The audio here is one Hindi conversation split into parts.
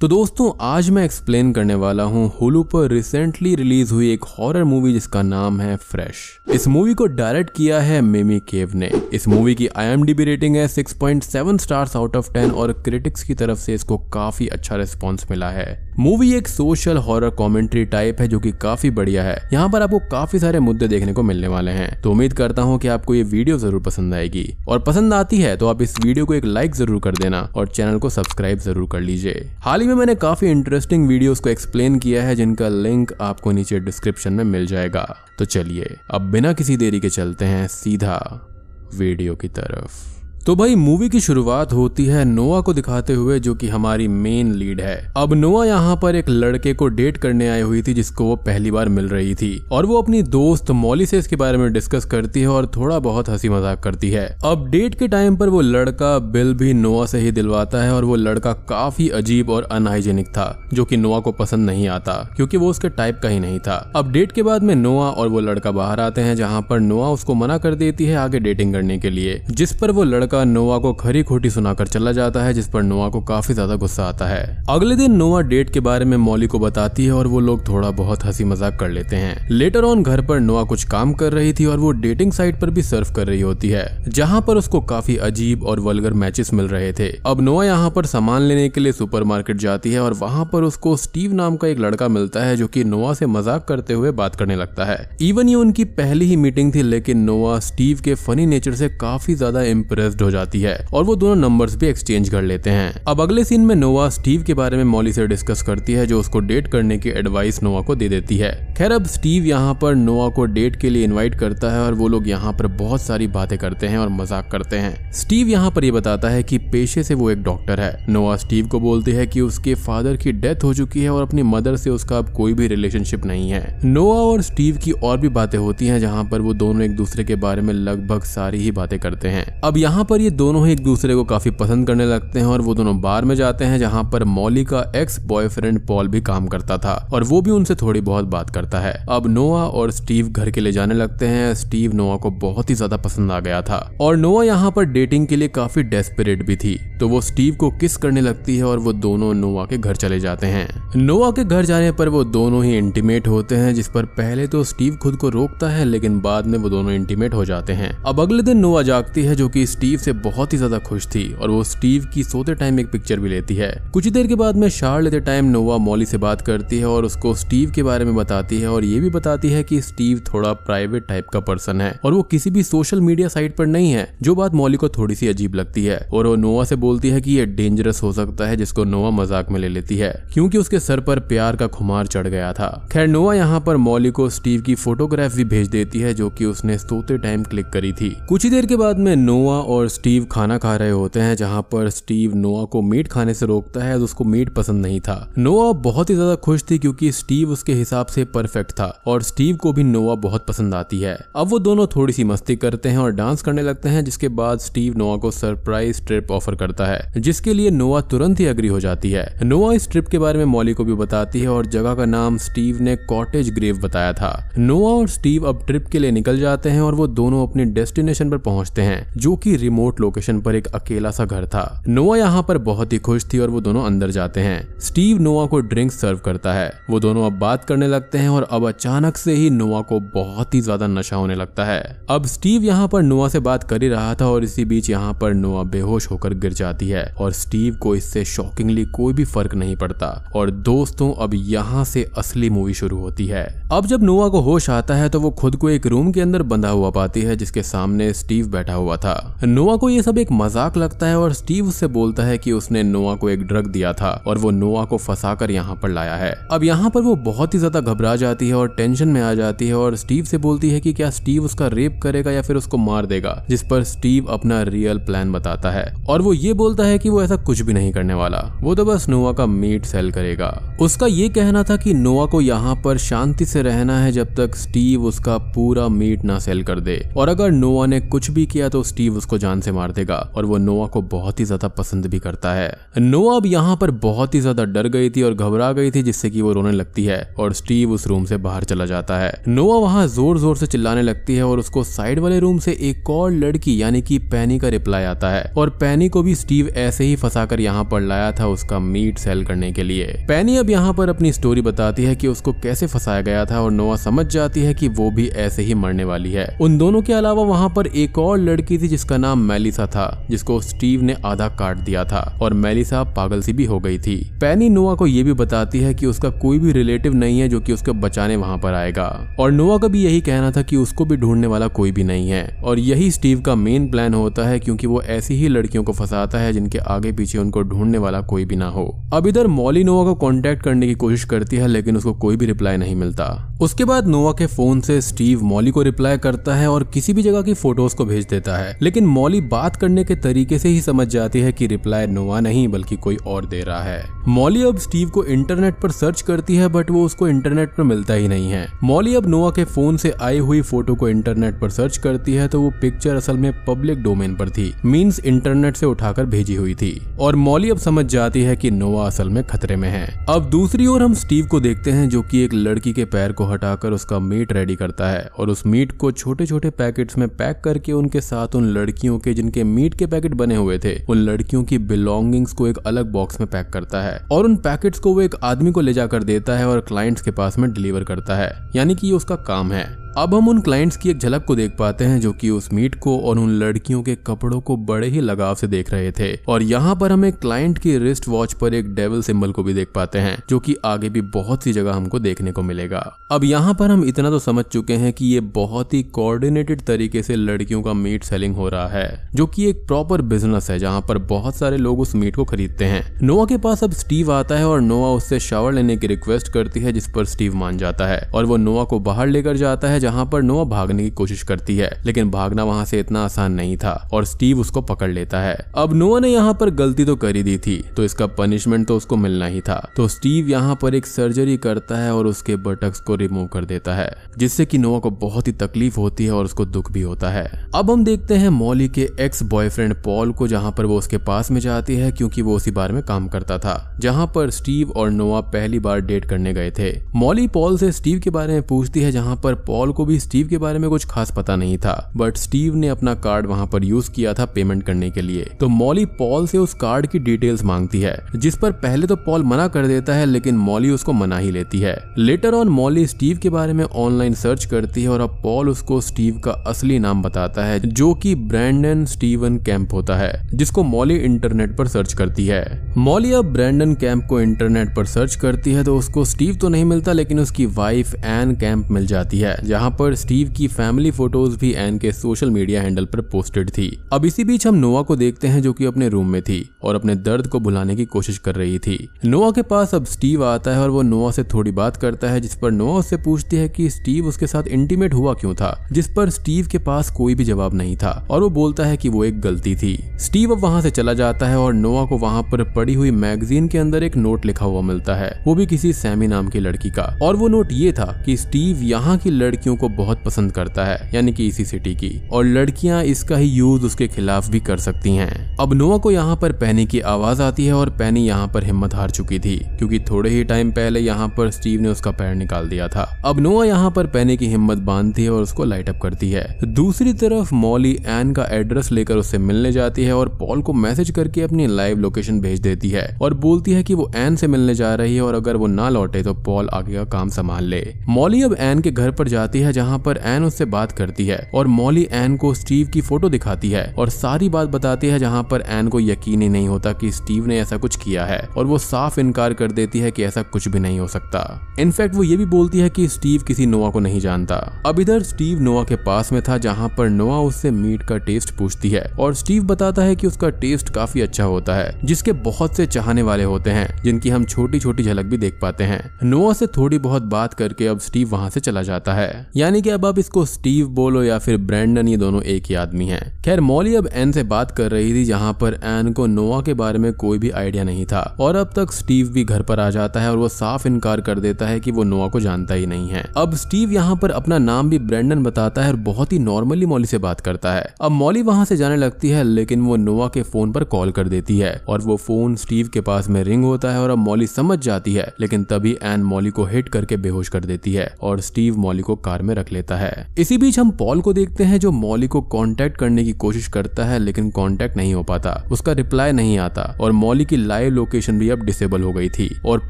तो दोस्तों, आज मैं एक्सप्लेन करने वाला हूँ हुलू पर रिसेंटली रिलीज़ हुई एक हॉरर मूवी जिसका नाम है फ्रेश इस मूवी को डायरेक्ट किया है मिमी केव ने। इस मूवी की आईएमडीबी रेटिंग है 6.7 स्टार्स आउट ऑफ़ 10 और क्रिटिक्स की तरफ़ से इसको काफ़ी अच्छा रिस्पॉन्स मिला है। मूवी एक सोशल हॉरर कॉमेंट्री टाइप है जो की काफ़ी बढ़िया है। यहाँ पर आपको काफ़ी सारे मुद्दे देखने को मिलने वाले हैं। तो उम्मीद करता हूँ की आपको ये वीडियो ज़रूर पसंद आएगी। और पसंद आती है तो आप इस वीडियो को एक लाइक ज़रूर कर देना और चैनल को सब्सक्राइब ज़रूर कर लीजिए। हाल ही में मैंने काफ़ी इंटरेस्टिंग वीडियोस को एक्सप्लेन किया है, जिनका लिंक आपको नीचे डिस्क्रिप्शन में मिल जाएगा। तो चलिए, अब बिना किसी देरी के चलते हैं सीधा वीडियो की तरफ़। तो भाई, मूवी की शुरुआत होती है नोआ को दिखाते हुए, जो कि हमारी मेन लीड है। अब नोआ यहाँ पर एक लड़के को डेट करने आई हुई थी, जिसको वो पहली बार मिल रही थी। और वो अपनी दोस्त मौली से इसके बारे में डिस्कस करती है और थोड़ा बहुत हँसी मज़ाक करती है। अब डेट के टाइम पर वो लड़का बिल भी नोआ से ही दिलवाता है और वो लड़का काफ़ी अजीब और अनहाइजेनिक था, जो की नोआ को पसंद नहीं आता, क्योंकि वो उसके टाइप का ही नहीं था। अब डेट के बाद में नोआ और वो लड़का बाहर आते हैं, जहाँ पर नोआ उसको मना कर देती है आगे डेटिंग करने के लिए, जिस पर वो लड़का लड़का नोवा को खरी खोटी सुनाकर चला जाता है, जिस पर नोवा को काफ़ी ज़्यादा गुस्सा आता है। अगले दिन नोवा डेट के बारे में मौली को बताती है और वो लोग थोड़ा बहुत हँसी मज़ाक कर लेते हैं। लेटर ऑन घर पर नोवा कुछ काम कर रही थी और वो डेटिंग साइट पर भी सर्व कर रही होती है, जहाँ पर उसको काफ़ी अजीब और वलगर मैचेस मिल रहे थे। अब नोवा यहाँ पर सामान लेने के लिए सुपर जाती है और वहाँ पर उसको स्टीव नाम का एक लड़का मिलता है, जो की नोवा से मज़ाक करते हुए बात करने लगता है। इवन ये उनकी पहली ही मीटिंग थी, लेकिन नोवा स्टीव के फनी नेचर से काफ़ी ज़्यादा इम्प्रेस्ड हो जाती है और वो दोनों नंबर्स भी एक्सचेंज कर लेते हैं। अब अगले सीन में नोवा स्टीव के बारे में मॉली से डिस्कस करती है, जो उसको डेट करने की एडवाइस नोवा को दे देती है। खैर, अब स्टीव यहाँ पर नोवा को डेट के लिए इन्वाइट करता है और वो लोग यहाँ पर बहुत सारी बातें करते हैं और मज़ाक करते हैं। स्टीव यहाँ पर ये बताता है कि पेशे से वो एक डॉक्टर है। नोवा स्टीव को बोलती है कि उसके फादर की डेथ हो चुकी है और अपनी मदर से उसका अब कोई भी रिलेशनशिप नहीं है। नोवा और स्टीव की और भी बातें होती हैं, जहाँ पर वो दोनों एक दूसरे के बारे में लगभग सारी ही बातें करते हैं। अब यहाँ पर ये दोनों ही एक दूसरे को काफ़ी पसंद करने लगते हैं और वो दोनों बार में जाते हैं जहाँ पर मौली का एक्स बॉयफ्रेंड पॉल भी काम करता था और वो भी उनसे थोड़ी बहुत बात करता है। अब नोआ और स्टीव घर के लिए जाने लगते हैं। स्टीव नोआ को बहुत ही ज़्यादा पसंद आ गया था और नोआ यहाँ पर डेटिंग के लिए काफ़ी डेस्परेट भी थी। तो वो स्टीव को किस करने लगती है और वो दोनों नोआ के घर चले जाते हैं। नोआ के घर जाने पर वो दोनों ही इंटीमेट होते हैं, जिस पर पहले तो स्टीव खुद को रोकता है, लेकिन बाद में वो दोनों इंटीमेट हो जाते हैं। अब अगले दिन नोआ जागती है, जो कि स्टीव से बहुत बहुत ही ज़्यादा खुश थी और वो स्टीव की सोते टाइम एक पिक्चर भी लेती है। कुछ ही देर के बाद में शार लेते टाइम नोवा मॉली से बात करती है और उसको स्टीव के बारे में बताती है और ये भी बताती है कि स्टीव थोड़ा प्राइवेट टाइप का पर्सन है और वो किसी भी सोशल मीडिया साइट पर नहीं है, जो बात मॉली को थोड़ी सी अजीब लगती है। और वो नोवा से बोलती है कि ये डेंजरस हो सकता है, जिसको नोवा मज़ाक में ले लेती है, क्योंकि उसके सर पर प्यार का खुमार चढ़ गया था। खैर, नोवा यहाँ पर मॉली को स्टीव की फोटोग्राफ भी भेज देती है, जो कि उसने सोते टाइम क्लिक करी थी। कुछ ही देर के बाद में नोवा और स्टीव खाना खा रहे होते हैं, जहाँ पर स्टीव नोआ को मीट खाने से रोकता है तो उसको मीट पसंद नहीं था। नोआ बहुत ही ज़्यादा खुश थी क्योंकि स्टीव उसके हिसाब से परफेक्ट था, और स्टीव को भी नोआ बहुत पसंद आती है। अब वो दोनों थोड़ी सी मस्ती करते हैं और डांस करने लगते हैं, जिसके बाद स्टीव नोआ को सरप्राइज़ ट्रिप ऑफ़र करता है, जिसके लिए नोआ तुरंत ही अग्री हो जाती है। नोआ इस ट्रिप के बारे में मॉली को भी बताती है, और जगह का नाम स्टीव ने कॉटेज ग्रेव बताया था। नोआ और स्टीव अब ट्रिप के लिए निकल जाते हैं, और वो दोनों अपने डेस्टिनेशन पर पहुँचते हैं, जो कि रिमोट लोकेशन पर एक अकेला सा घर था। नोआ यहाँ पर बहुत ही खुश थी और वो दोनों अंदर जाते हैं। स्टीव नोआ को ड्रिंक सर्व करता है। वो दोनों अब बात करने लगते हैं और अब अचानक से ही नोआ को बहुत ही ज़्यादा नशा होने लगता है। अब स्टीव यहाँ पर नोआ से बात कर ही रहा था और इसी बीच यहाँ पर नोआ बेहोश होकर गिर जाती है और स्टीव को इससे शॉकिंगली कोई भी फ़र्क नहीं पड़ता और दोस्तों, अब यहाँ से असली मूवी शुरू होती है। अब जब नोआ को होश आता है तो वो खुद को एक रूम के अंदर बंधा हुआ पाती है जिसके सामने स्टीव बैठा हुआ था। नोआ को ये सब एक मज़ाक लगता है और स्टीव उससे बोलता है कि उसने नोआ को एक ड्रग दिया था और वो नोआ को फंसा कर यहाँ पर लाया है। अब यहाँ पर वो बहुत ही ज़्यादा घबरा जाती है और टेंशन में आ जाती है और स्टीव से बोलती है कि क्या स्टीव उसका रेप करेगा या फिर उसको मार देगा, जिस पर स्टीव अपना रियल प्लान बताता है। और वो ये बोलता है कि वो ऐसा कुछ भी नहीं करने वाला। वो तो बस नोआ का मीट सेल करेगा। उसका ये कहना था कि नोआ को यहाँ पर शांति से रहना है जब तक स्टीव उसका पूरा मीट ना सेल कर दे। और अगर नोआ ने कुछ भी किया तो स्टीव उसको जान जान से मार देगा और वो नोआ को बहुत ही ज़्यादा पसंद भी करता है। नोआ अब यहाँ पर बहुत ही ज़्यादा डर गई थी और घबरा गई थी, जिससे कि वो रोने लगती है और स्टीव उस रूम से बाहर चला जाता है। नोआ वहाँ ज़ोर ज़ोर से चिल्लाने लगती है और उसको साइड वाले रूम से एक और लड़की यानी कि पैनी का रिप्लाई आता है। और पैनी को भी स्टीव ऐसे ही फंसाकर यहाँ पर लाया था उसका मीट सेल करने के लिए। पैनी अब यहाँ पर अपनी स्टोरी बताती है कि उसको कैसे फंसाया गया था और नोआ समझ जाती है कि वो भी ऐसे ही मरने वाली है। उन दोनों के अलावा वहाँ पर एक और लड़की थी, जिसका नाम मेलिसा था, जिसको स्टीव ने आधा काट दिया था, और मेलिसा पागल सी भी हो गई थी। पैनी नोआ को ये भी बताती है कि उसका कोई भी रिलेटिव नहीं है जो कि उसको बचाने वहाँ पर आएगा। और नोआ का भी यही कहना था कि उसको भी ढूँढने वाला कोई भी नहीं है। और यही स्टीव का मेन प्लान होता है, क्योंकि वो ऐसी ही लड़कियों को फंसाता है जिनके आगे पीछे उनको ढूँढने वाला कोई भी ना हो। अब इधर मॉली नोआ को कॉन्टेक्ट करने की कोशिश करती है, लेकिन उसको कोई भी रिप्लाई नहीं मिलता। उसके बाद नोआ के फ़ोन से स्टीव मॉली को रिप्लाई करता है और किसी भी जगह की फ़ोटोज़ को भेज देता है। लेकिन मॉली बात करने के तरीके से ही समझ जाती है कि रिप्लाई नोवा नहीं, बल्कि कोई और दे रहा है। मॉली अब स्टीव को इंटरनेट पर सर्च करती है, बट वो उसको इंटरनेट पर मिलता ही नहीं है। मॉली अब नोआ के फ़ोन से आई हुई फ़ोटो को इंटरनेट पर सर्च करती है तो वो पिक्चर असल में पब्लिक डोमेन पर थी मीन्स इंटरनेट से उठाकर भेजी हुई थी। और मॉली अब समझ जाती है कि नोवा असल में खतरे में है। अब दूसरी ओर हम स्टीव को देखते हैं, जो कि एक लड़की के पैर को हटाकर उसका मीट रेडी करता है, और उस मीट को छोटे छोटे पैकेट्स में पैक करके उनके साथ उन लड़कियों के जिनके मीट के पैकेट बने हुए थे, उन लड़कियों की बिलोंगिंग्स को एक अलग बॉक्स में पैक करता है और उन पैकेट्स को वो एक आदमी को ले जाकर देता है और क्लाइंट्स के पास में डिलीवर करता है। यानी कि ये उसका काम है। अब हम उन क्लाइंट्स की एक झलक को देख पाते हैं जो कि उस मीट को और उन लड़कियों के कपड़ों को बड़े ही लगाव से देख रहे थे। और यहाँ पर हम एक क्लाइंट की रिस्ट वॉच पर एक डेविल सिंबल को भी देख पाते हैं, जो कि आगे भी बहुत सी जगह हमको देखने को मिलेगा। अब यहाँ पर हम इतना तो समझ चुके हैं कि ये बहुत ही कोऑर्डिनेटेड तरीके से लड़कियों का मीट सेलिंग हो रहा है, जो की एक प्रॉपर बिज़नेस है, जहाँ पर बहुत सारे लोग उस मीट को खरीदते हैं। नोआ के पास अब स्टीव आता है और नोआ उससे शावर लेने की रिक्वेस्ट करती है, जिस पर स्टीव मान जाता है। और वो नोआ को बाहर लेकर जाता है जहाँ पर नोआ भागने की कोशिश करती है, लेकिन भागना वहाँ से इतना आसान नहीं था, और स्टीव उसको पकड़ लेता है। अब नोआ ने यहाँ पर गलती तो कर ही दी थी तो इसका पनिशमेंट तो उसको मिलना ही था। तो स्टीव यहाँ पर एक सर्जरी करता है और उसके बटक्स को रिमूव कर देता है, जिससे कि नोआ को बहुत ही तकलीफ़ होती है और उसको दुख भी होता है। अब हम देखते हैं मौली के एक्स बॉयफ्रेंड पॉल को, जहाँ पर वो उसके पास में जाती है, क्योंकि वो उसी बारे में काम करता था, जहाँ पर स्टीव और नोआ पहली बार डेट करने गए थे। मॉली पॉल से स्टीव के बारे में पूछती है, जहाँ पर पॉल को भी स्टीव के बारे में कुछ खास पता नहीं था बट स्टीव ने अपना कार्ड वहाँ पर यूज़ किया था पेमेंट करने के लिए। तो मॉली पॉल से उस कार्ड की डिटेल्स मांगती है, जिस पर पहले तो पॉल मना कर देता है, लेकिन मॉली उसको मना ही लेती है। लेटर ऑन मॉली स्टीव के बारे में ऑनलाइन सर्च करती है और अब पॉल उसको स्टीव का असली नाम बताता है, जो की ब्रैंडन स्टीवन कैंप होता है, जिसको मॉली इंटरनेट पर सर्च करती है। मॉली अब ब्रैंडन कैंप को इंटरनेट पर सर्च करती है तो उसको स्टीव तो नहीं मिलता, लेकिन उसकी वाइफ एन कैंप मिल जाती है जहाँ पर स्टीव की फैमिली फ़ोटोज़ भी एन के सोशल मीडिया हैंडल पर पोस्टेड थी। अब इसी बीच हम नोवा को देखते हैं जो कि अपने रूम में थी और अपने दर्द को भुलाने की कोशिश कर रही थी। नोवा के पास अब स्टीव आता है और वो नोवा से थोड़ी बात करता है, जिस पर नोआ उससे पूछती है कि स्टीव उसके साथ इंटीमेट हुआ क्यों था, जिस पर स्टीव के पास कोई भी जवाब नहीं था और वो बोलता है कि वो एक गलती थी। स्टीव अब वहाँ से चला जाता है और नोवा को वहाँ पर पड़ी हुई मैगजीन के अंदर एक नोट लिखा हुआ मिलता है। वो भी किसी सैमी नाम की लड़की का। और वो नोट ये था कि स्टीव यहाँ की लड़कियों को बहुत पसंद करता है, यानी कि इसी सिटी की। और लड़कियाँ इसका ही यूज़ उसके खिलाफ भी कर सकती हैं। अब नोआ को यहाँ पर पैनी की आवाज़ आती है और पैनी यहाँ पर हिम्मत हार चुकी थी, क्योंकि थोड़े ही टाइम पहले यहाँ पर स्टीव ने उसका पैर निकाल दिया था। अब नोआ यहाँ पर पैनी की हिम्मत बांधती है और उसको लाइट अप करती है। दूसरी तरफ़ मॉली एन का एड्रेस लेकर उससे मिलने जाती है और पॉल को मैसेज करके अपनी लाइव लोकेशन भेज देती है और बोलती है कि वो एन से मिलने जा रही है और अगर वो ना लौटे तो पॉल आगे का काम संभाल ले। मॉली अब एन के घर पर जाती है जहाँ पर एन उससे बात करती है और मॉली एन को स्टीव की फ़ोटो दिखाती है और सारी बात बताती है जहाँ पर एन को यकीन ही नहीं होता कि स्टीव ने ऐसा कुछ किया है और वो साफ़ इनकार कर देती है कि ऐसा कुछ भी नहीं हो सकता। इनफैक्ट वो ये भी बोलती है कि स्टीव किसी नोआ को नहीं जानता। अब इधर स्टीव नोआ के पास में था जहाँ पर नोआ उससे मीट का टेस्ट पूछती है और स्टीव बताता है कि उसका टेस्ट काफ़ी अच्छा होता है, जिसके बहुत से चाहने वाले होते हैं, जिनकी हम छोटी छोटी झलक भी देख पाते हैं। नोआ से थोड़ी बहुत बात करके अब स्टीव वहाँ से चला जाता है। यानी कि अब आप इसको स्टीव बोलो या फिर ब्रैंडन, ये दोनों एक ही आदमी हैं। खैर, मॉली अब एन से बात कर रही थी, जहाँ पर एन को नोआ के बारे में कोई भी आइडिया नहीं था। और अब तक स्टीव भी घर पर आ जाता है और वो साफ़ इनकार कर देता है कि वो नोआ को जानता ही नहीं है। अब स्टीव यहाँ पर अपना नाम भी ब्रैंडन बताता है और बहुत ही नॉर्मली मॉली से बात करता है। अब मॉली वहाँ से जाने लगती है, लेकिन वो नोआ के फ़ोन पर कॉल कर देती है और वो फ़ोन स्टीव के पास में रिंग होता है और अब मॉली समझ जाती है, लेकिन तभी एन मॉली को हिट करके बेहोश कर देती है और स्टीव मॉली को कार में रख लेता है। इसी बीच हम पॉल को देखते हैं जो मॉली को कॉन्टेक्ट करने की कोशिश करता है, लेकिन कॉन्टेक्ट नहीं हो पाता। उसका रिप्लाई नहीं आता और मॉली की लाइव लोकेशन भी अब डिसेबल हो गई थी और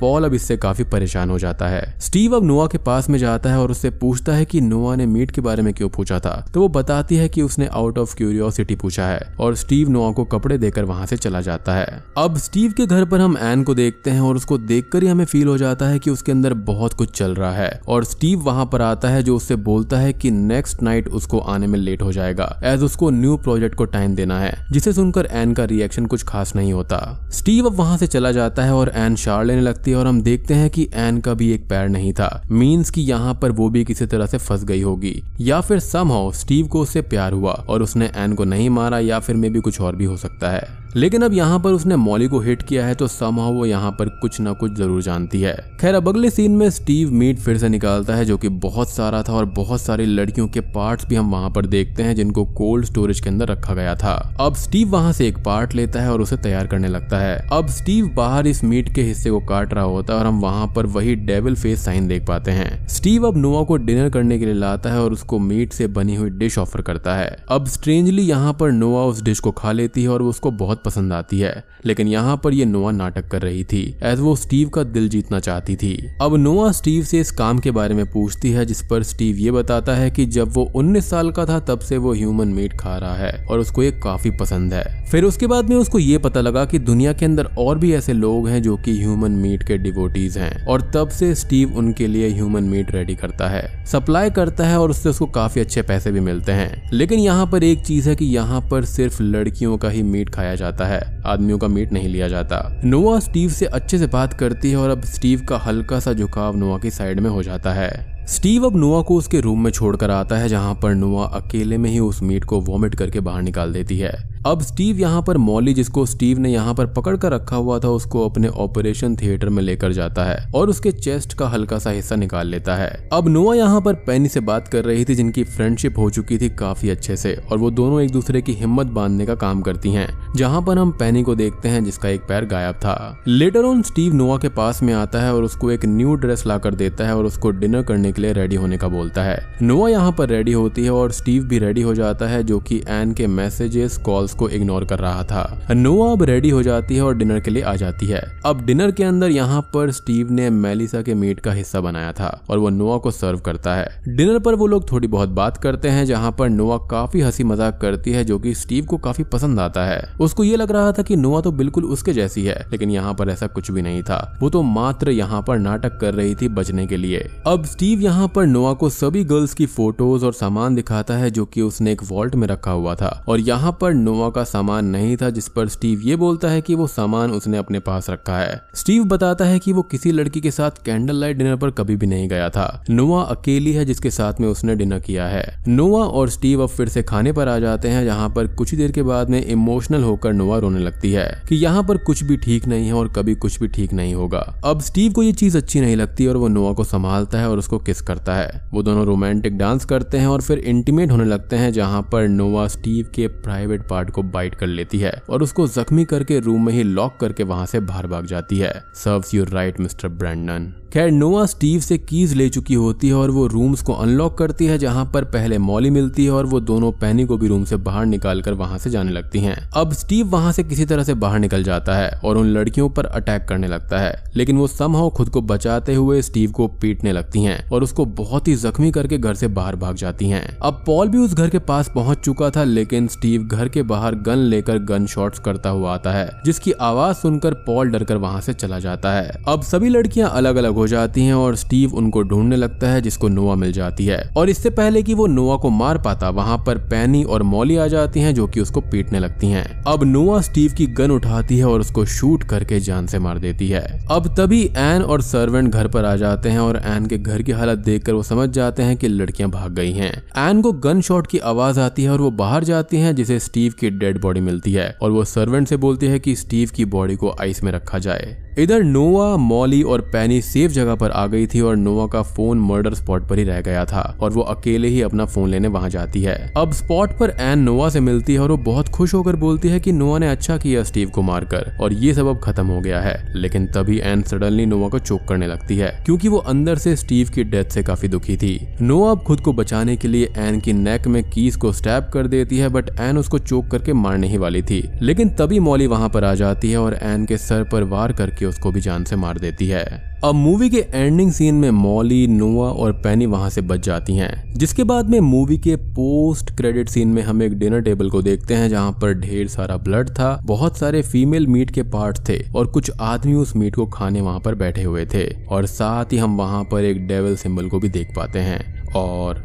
पॉल अब इससे काफ़ी परेशान हो जाता है। स्टीव अब नोआ के पास में जाता है और उससे पूछता है कि नोआ ने मीट के बारे में क्यों पूछा था। तो वो बताती है की उसने आउट ऑफ़ क्यूरियोसिटी पूछा है और स्टीव नोआ को कपड़े देकर वहाँ से चला जाता है। अब स्टीव के घर पर हम एन को देखते हैं और उसको देखकर ही हमें फील हो जाता है कि उसके अंदर बहुत कुछ चल रहा है और स्टीव वहाँ पर आता है जो उससे बोलता है कि नेक्स्ट नाइट उसको आने में लेट हो जाएगा एज उसको न्यू प्रोजेक्ट को टाइम देना है, जिसे सुनकर एन का रिएक्शन कुछ खास नहीं होता। स्टीव अब वहाँ से चला जाता है और एन शार लेने लगती है और हम देखते हैं कि एन का भी एक पैर नहीं था। मीन्स कि यहाँ पर वो भी किसी तरह से फंस गई होगी। या फिर समहाउ स्टीव को उससे प्यार हुआ और उसने एन को नहीं मारा या फिर मे भी कुछ और भी हो सकता है। लेकिन अब यहाँ पर उसने मॉली को हिट किया है तो समहाउ वो यहाँ पर कुछ ना कुछ ज़रूर जानती है। खैर, अब अगले सीन में स्टीव मीट फिर से निकालता है, जो कि बहुत सारा था और बहुत सारी लड़कियों के पार्ट्स भी हम वहाँ पर देखते हैं, जिनको कोल्ड स्टोरेज के अंदर रखा गया था। अब स्टीव वहाँ से एक पार्ट लेता है और उसे तैयार करने लगता है। अब स्टीव बाहर इस मीट के हिस्से को काट रहा होता है और हम वहाँ पर वही डेविल फेस साइन देख पाते हैं। स्टीव अब नोआ को डिनर करने के लिए लाता है और उसको मीट से बनी हुई डिश ऑफ़र करता है। अब स्ट्रेंजली यहाँ पर नोआ उस डिश को खा लेती है और उसको बहुत पसंद आती है। लेकिन यहाँ पर ये नोआ नाटक कर रही थी एज वो स्टीव का दिल जीतना चाहती थी। अब नोआ स्टीव से इस काम के बारे में पूछती है, जिस पर स्टीव ये बताता है कि जब वो 19 साल का था, तब से वो ह्यूमन मीट खा रहा है और उसको ये काफ़ी पसंद है। फिर उसके बाद में उसको ये पता लगा कि दुनिया के अंदर और भी ऐसे लोग हैं जो कि ह्यूमन मीट के डिवोटीज हैं, और तब से स्टीव उनके लिए ह्यूमन मीट रेडी करता है। सप्लाई करता है और उससे उसको काफ़ी अच्छे पैसे भी मिलते हैं। लेकिन यहाँ पर एक चीज़ है कि यहाँ पर सिर्फ़ लड़कियों का ही मीट खाया जाता है। आदमियों का मीट नहीं लिया जाता। नोआ स्टीव से अच्छे से बात करती है और अब स्टीव का हल्का सा झुकाव नोआ की साइड में हो जाता है। स्टीव अब नोआ को उसके रूम में छोड़कर आता है, जहाँ पर नोआ अकेले में ही उस मीट को वॉमिट करके बाहर निकाल देती है। अब स्टीव यहाँ पर मॉली, जिसको स्टीव ने यहाँ पर पकड़ कर रखा हुआ था, उसको अपने ऑपरेशन थिएटर में लेकर जाता है और उसके चेस्ट का हल्का सा हिस्सा निकाल लेता है। अब नोआ यहाँ पर पेनी से बात कर रही थी, जिनकी फ्रेंडशिप हो चुकी थी काफ़ी अच्छे से, और वो दोनों एक दूसरे की हिम्मत बांधने का काम करती हैं, जहाँ पर हम पेनी को देखते हैं, जिसका एक पैर गायब था। लेटर ऑन स्टीव नोआ के पास में आता है और उसको एक न्यू ड्रेस ला देता है और उसको डिनर करने के लिए रेडी होने का बोलता है। नोआ यहाँ पर रेडी होती है और स्टीव भी रेडी हो जाता है, जो की एन के मैसेजेस कॉल्स को इग्नोर कर रहा था। नोआ अब रेडी हो जाती है और डिनर के लिए आ जाती है। अब डिनर के अंदर यहाँ पर स्टीव ने मेलिसा के मीट का हिस्सा बनाया था और वो नोआ को सर्व करता है। डिनर पर वो लोग थोड़ी बहुत बात करते हैं, जहाँ पर नोआ काफ़ी हँसी मज़ाक करती है, जो कि स्टीव को काफ़ी पसंद आता है। उसको ये लग रहा था कि नोआ तो बिल्कुल उसके जैसी है, लेकिन यहाँ पर ऐसा कुछ भी नहीं था। वो तो मात्र यहाँ पर नाटक कर रही थी बचने के लिए। अब स्टीव यहाँ पर नोआ को सभी गर्ल्स की फ़ोटोज़ और सामान दिखाता है, जो कि उसने एक वॉल्ट में रखा हुआ था। और यहाँ पर नोआ का सामान नहीं था जिस पर स्टीव ये बोलता है कि वो सामान उसने अपने पास रखा है। स्टीव बताता है कि वो किसी लड़की के साथ कैंडल लाइट डिनर पर कभी भी नहीं गया था। नोआ अकेली है जिसके साथ में उसने डिनर किया है। नोआ और स्टीव अब फिर से खाने पर आ जाते हैं, जहाँ पर कुछ देर के बाद में इमोशनल होकर नोआ रोने लगती है कि यहाँ पर कुछ भी ठीक नहीं है और कभी कुछ भी ठीक नहीं होगा। अब स्टीव को ये चीज़ अच्छी नहीं लगती और वो नोआ को संभालता है और उसको किस करता है। वो दोनों रोमांटिक डांस करते हैं और फिर इंटीमेट होने लगते हैं, जहाँ पर नोवा स्टीव के प्राइवेट पार्ट को बाइट कर लेती है और उसको जख्मी करके रूम में ही लॉक करके वहाँ से बाहर भाग जाती है। Serve your right Mister Brandon खैर नोआ स्टीव से कीज ले चुकी होती है और वो रूम्स को अनलॉक करती है, जहाँ पर पहले मॉली मिलती है और वो दोनों पैनी को भी रूम से बाहर निकाल कर वहाँ से जाने लगती हैं। अब स्टीव वहाँ से किसी तरह से बाहर निकल जाता है और उन लड़कियों पर अटैक करने लगता है, लेकिन वो समहाउ खुद को बचाते हुए स्टीव को पीटने लगती है और उसको बहुत ही जख्मी करके घर से बाहर भाग जाती है। अब पॉल भी उस घर के पास पहुँच चुका था, लेकिन स्टीव घर के बाहर गन लेकर गन शॉट्स करता हुआ आता है, जिसकी आवाज़ सुनकर पॉल डरकर वहाँ से चला जाता है। अब सभी लड़कियाँ अलग अलग हो जाती हैं और स्टीव उनको ढूँढने लगता है, जिसको नोआ मिल जाती है। और इससे पहले कि वो नोआ को मार पाता, वहाँ पर पैनी और मॉली आ जाती हैं, जो कि उसको पीटने लगती हैं। अब नोआ स्टीव की गन उठाती है और उसको शूट करके जान से मार देती है। अब तभी एन और सर्वेंट घर पर आ जाते हैं और एन के घर की हालत देखकर वो समझ जाते हैं कि लड़कियाँ भाग गई हैं। एन को गन शॉट की आवाज़ आती है और वो बाहर जाती हैं, जिसे स्टीव की डेड बॉडी मिलती है। और वो सर्वेंट से बोलती है कि स्टीव की बॉडी को आइस में रखा जाए। इधर नोवा, मॉली और पैनी सेफ़ जगह पर आ गई थी और नोवा का फ़ोन मर्डर स्पॉट पर ही रह गया था और वो अकेले ही अपना फ़ोन लेने वहाँ जाती है। अब स्पॉट पर एन नोवा से मिलती है और वो बहुत खुश होकर बोलती है कि नोवा ने अच्छा किया स्टीव को मारकर और ये सब अब खत्म हो गया है। लेकिन तभी एन सडनली नोवा को चोक करने लगती है, क्योंकि वो अंदर से स्टीव की डेथ से काफ़ी दुखी थी। नोवा अब खुद को बचाने के लिए एन की नेक में कीस को स्टैप कर देती है, बट एन उसको चोक करके मारने ही वाली थी। लेकिन तभी मॉली वहाँ पर आ जाती है और एन के सर पर वार करके उसको भी जान से मार देती है। अब मूवी के एंडिंग सीन में मॉली, नोआ और पैनी वहाँ से बच जाती हैं, जिसके बाद में मूवी के पोस्ट क्रेडिट सीन में हम एक डिनर टेबल को देखते हैं, जहाँ पर ढेर सारा ब्लड था, बहुत सारे फीमेल मीट के पार्ट थे, और कुछ आदमी उस मीट को खाने वहाँ पर बैठे हुए थे, और साथ ही हम वहाँ पर एक डेवल सिंबल को भी देख पाते हैं, और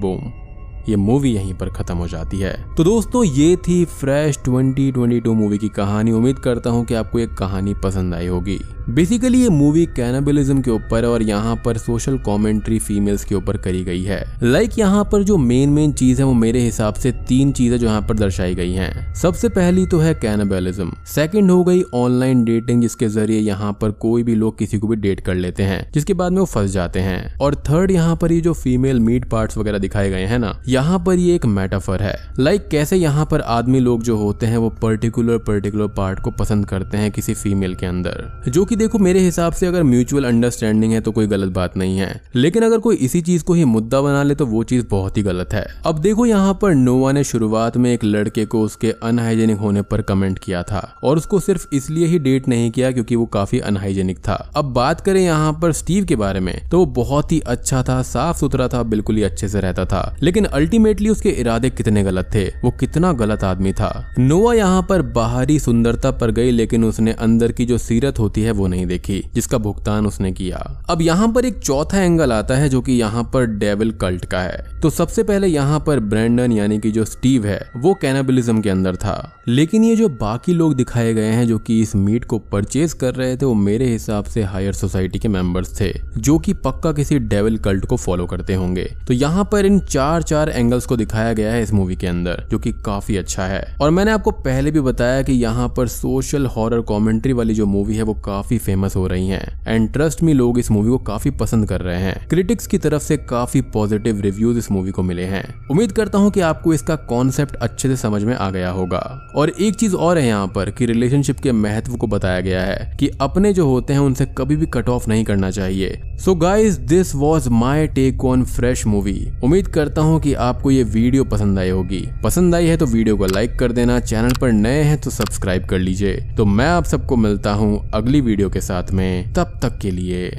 बूम ये मूवी यहीं पर खत्म हो जाती है। तो दोस्तों, ये थी फ्रेश 2022 मूवी की कहानी। उम्मीद करता हूँ कि आपको ये कहानी पसंद आई होगी। बेसिकली ये मूवी कैनाबिलिज्म के ऊपर और यहाँ पर सोशल कमेंट्री फीमेल्स के ऊपर करी गई है। लाइक like यहाँ पर जो मेन मेन चीज़ है, वो मेरे हिसाब से तीन चीज़ें जो यहाँ पर दर्शाई गई हैं। सबसे पहली तो है कैनाबिलिज्म सेकंड हो गई ऑनलाइन डेटिंग जिसके ज़रिए यहाँ पर कोई भी लोग किसी को भी डेट कर लेते हैं, जिसके बाद में वो फंस जाते हैं। और थर्ड यहाँ पर ये जो फीमेल मीट पार्ट वगैरह दिखाए गए हैं ना यहाँ पर ये एक मेटाफर है। लाइक like कैसे यहाँ पर आदमी लोग जो होते हैं, वो पर्टिकुलर पर्टिकुलर पार्ट को पसंद करते हैं किसी फीमेल के अंदर। जो कि देखो, मेरे हिसाब से अगर म्यूचुअल अंडरस्टैंडिंग है तो कोई गलत बात नहीं है। लेकिन अगर कोई इसी चीज़ को ही मुद्दा बना ले तो वो चीज़ बहुत ही गलत है। अब देखो, यहाँ पर नोवा ने शुरुआत में एक लड़के को उसके अनहाइजेनिक होने पर कमेंट किया था। और उसको सिर्फ़ इसलिए ही डेट नहीं किया क्योंकि वो काफ़ी अनहाइजेनिक था। अब बात करें यहाँ पर स्टीव के बारे में तो वो बहुत ही अच्छा था साफ़ सुथरा था, बिल्कुल ही अच्छे से रहता था। लेकिन अल्टीमेटली उसके इरादे कितने गलत थे, वो कितना गलत आदमी था। नोवा यहाँ पर बाहरी सुंदरता पर गई, लेकिन उसने अंदर की जो सीरत होती है, वो नहीं देखी, जिसका भुगतान उसने किया। अब यहाँ पर एक चौथा एंगल आता है, जो कि यहाँ पर डेविल कल्ट का है। तो सबसे पहले यहाँ पर ब्रेंडन यानी कि जो स्टीव है, वो कैनाबिलिज्म के अंदर था। लेकिन ये जो बाकी लोग दिखाए गए हैं, जो कि इस मीट को परचेज कर रहे थे, वो मेरे हिसाब से हायर सोसाइटी के मेंबर्स थे, जो कि पक्का किसी डेविल कल्ट को फॉलो करते होंगे। तो यहाँ पर इन चार चार एंगल्स को दिखाया गया है इस मूवी के अंदर, जो कि काफ़ी अच्छा है। और मैंने आपको पहले भी बताया कि यहाँ पर सोशल हॉरर कॉमेंट्री वाली जो मूवी है, वो काफ़ी फ़ेमस हो रही हैं। एंड ट्रस्ट मी लोग इस मूवी को काफ़ी पसंद कर रहे हैं। क्रिटिक्स की तरफ़ से काफ़ी पॉजिटिव रिव्यूज़ इस मूवी को मिले हैं। उम्मीद करता हूँ कि आपको इसका कॉन्सेप्ट अच्छे से समझ में आ गया होगा। और एक चीज़ और है यहाँ पर, कि रिलेशनशिप के महत्व को बताया गया है, कि अपने जो होते हैं, उनसे कभी भी कट ऑफ़ नहीं करना चाहिए। So guys this was my take on Fresh movie उम्मीद करता हूँ कि आपको ये वीडियो पसंद आई होगी। पसंद आई है तो वीडियो को लाइक कर देना, चैनल पर नए हैं तो सब्सक्राइब कर लीजिए। तो मैं आप सबको मिलता हूँ अगली वीडियो के साथ में। तब तक के लिए